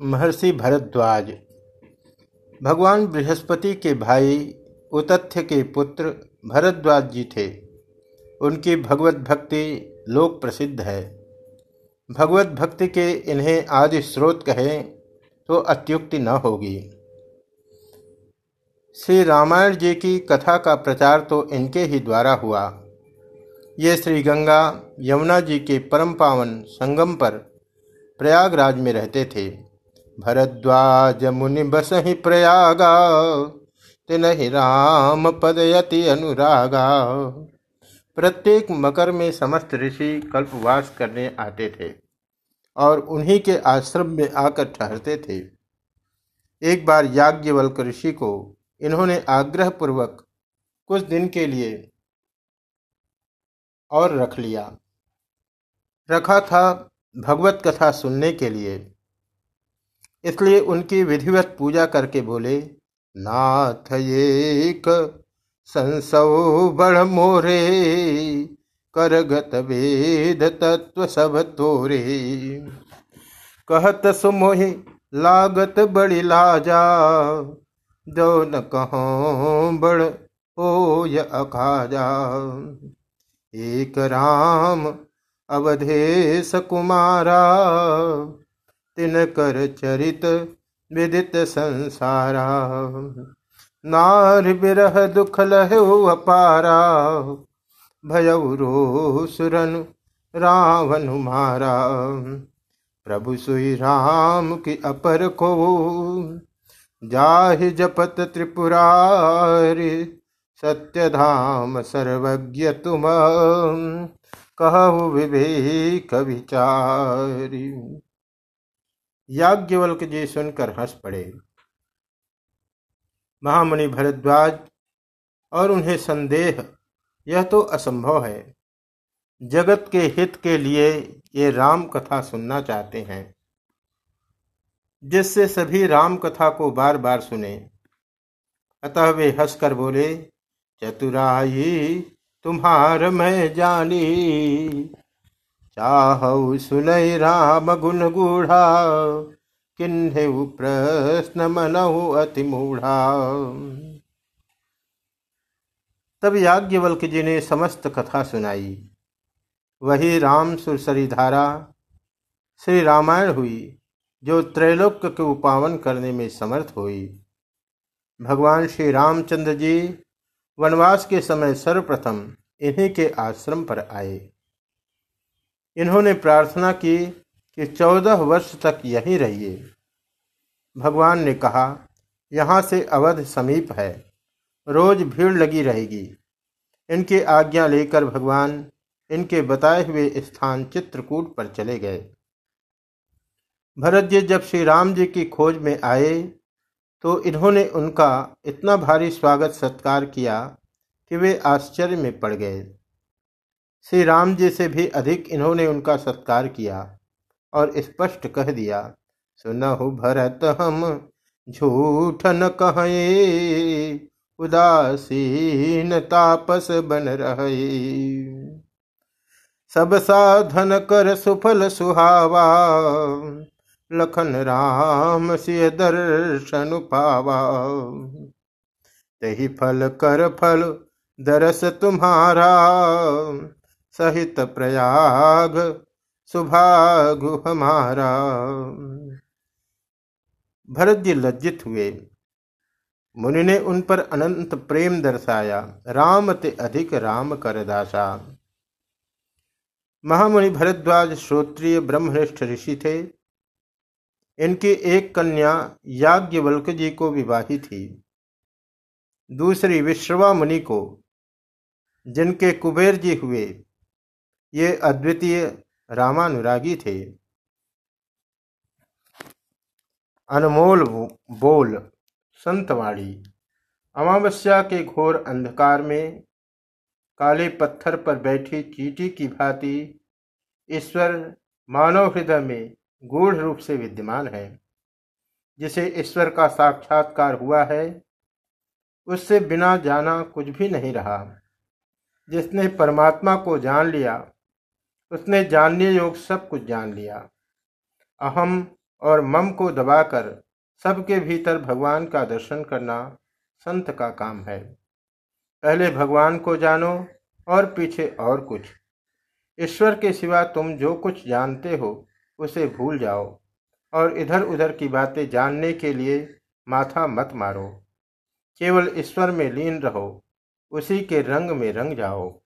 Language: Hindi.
महर्षि भरद्वाज, भगवान बृहस्पति के भाई उतथ्य के पुत्र भरद्वाज जी थे। उनकी भगवत भक्ति लोक प्रसिद्ध है। भगवत भक्ति के इन्हें आदि स्रोत कहें तो अत्युक्ति न होगी। श्री रामायण जी की कथा का प्रचार तो इनके ही द्वारा हुआ। ये श्री गंगा यमुना जी के परम पावन संगम पर प्रयागराज में रहते थे। भरद्वाज मुनि बस ही प्रयागा तिन ही राम पदयति अनुरागा। प्रत्येक मकर में समस्त ऋषि कल्पवास करने आते थे और उन्हीं के आश्रम में आकर ठहरते थे। एक बार याज्ञवल्क ऋषि को इन्होंने आग्रह पूर्वक कुछ दिन के लिए और रख लिया। रखा था भगवत कथा सुनने के लिए। इसलिए उनकी विधिवत पूजा करके बोले, नाथ एक संसव बड़ मोरे, करगत वेद तत्व सब तोरे। कहत सुमोहि लागत बड़ी लाजा, जो न कहो बड़ हो अखाजा। एक राम अवधेश कुमारा तिन कर चरित विदित संसारा। नार बिरह दुख लहो अपारा। भयउ सुरन रावण मारा। प्रभु सुई राम की अपर को। जाहि जपत त्रिपुरारि, सत्यधाम सर्वज्ञ तुम। कहु विवेक विचारी। याज्ञवल्क जी सुनकर हंस पड़े। महामुनि भरद्वाज और उन्हें संदेह, यह तो असंभव है। जगत के हित के लिए ये राम कथा सुनना चाहते हैं। जिससे सभी राम कथा को बार बार सुने। अतः वे हंसकर बोले, चतुराई, तुम्हार मैं जानी चाह सुनई राम गुण गूढ़ा, किन्हे प्रश्न मनहु अति मूढ़ा। तब याज्ञवल्क जी ने समस्त कथा सुनाई। वही राम सुरसरी धारा श्री रामायण हुई, जो त्रैलोक्य को पावन करने में समर्थ हुई। भगवान श्री रामचंद्र जी वनवास के समय सर्वप्रथम इन्हीं के आश्रम पर आए। इन्होंने प्रार्थना की कि चौदह वर्ष तक यहीं रहिए। भगवान ने कहा, यहाँ से अवध समीप है, रोज भीड़ लगी रहेगी। इनकी आज्ञा लेकर भगवान इनके बताए हुए स्थान चित्रकूट पर चले गए। भरत जी जब श्री राम जी की खोज में आए तो इन्होंने उनका इतना भारी स्वागत सत्कार किया कि वे आश्चर्य में पड़ गए। श्री राम जी से भी अधिक इन्होंने उनका सत्कार किया और स्पष्ट कह दिया, सुनहु भरत हम, झूठ न कहे, उदासीन तापस बन रहे। सब साधन कर सुफल सुहावा, लखन राम सिय दर्शन पावा। तही फल कर फल, दरस तुम्हारा सहित प्रयाग सुभागु हमारा। भरत जी लज्जित हुए। मुनि ने उन पर अनंत प्रेम दर्शाया। राम ते अधिक राम कर दासा। महामुनि भरद्वाज श्रोत्रिय ब्रह्मनिष्ठ ऋषि थे। इनकी एक कन्या याज्ञवल्क जी को विवाही थी। दूसरी विश्रवा मुनि को, जिनके कुबेर जी हुए। ये अद्वितीय रामानुरागी थे। अनमोल बोल संतवाणी अमावस्या के घोर अंधकार में काले पत्थर पर बैठी चीटी की भांति ईश्वर मानव हृदय में गूढ़ रूप से विद्यमान है। जिसे ईश्वर का साक्षात्कार हुआ है, उससे बिना जाना कुछ भी नहीं रहा। जिसने परमात्मा को जान लिया उसने जानने योग सब कुछ जान लिया। अहम और मम को दबाकर सबके भीतर भगवान का दर्शन करना संत का काम है। पहले भगवान को जानो और पीछे और कुछ। ईश्वर के सिवा तुम जो कुछ जानते हो, उसे भूल जाओ और इधर उधर की बातें जानने के लिए माथा मत मारो। केवल ईश्वर में लीन रहो, उसी के रंग में रंग जाओ।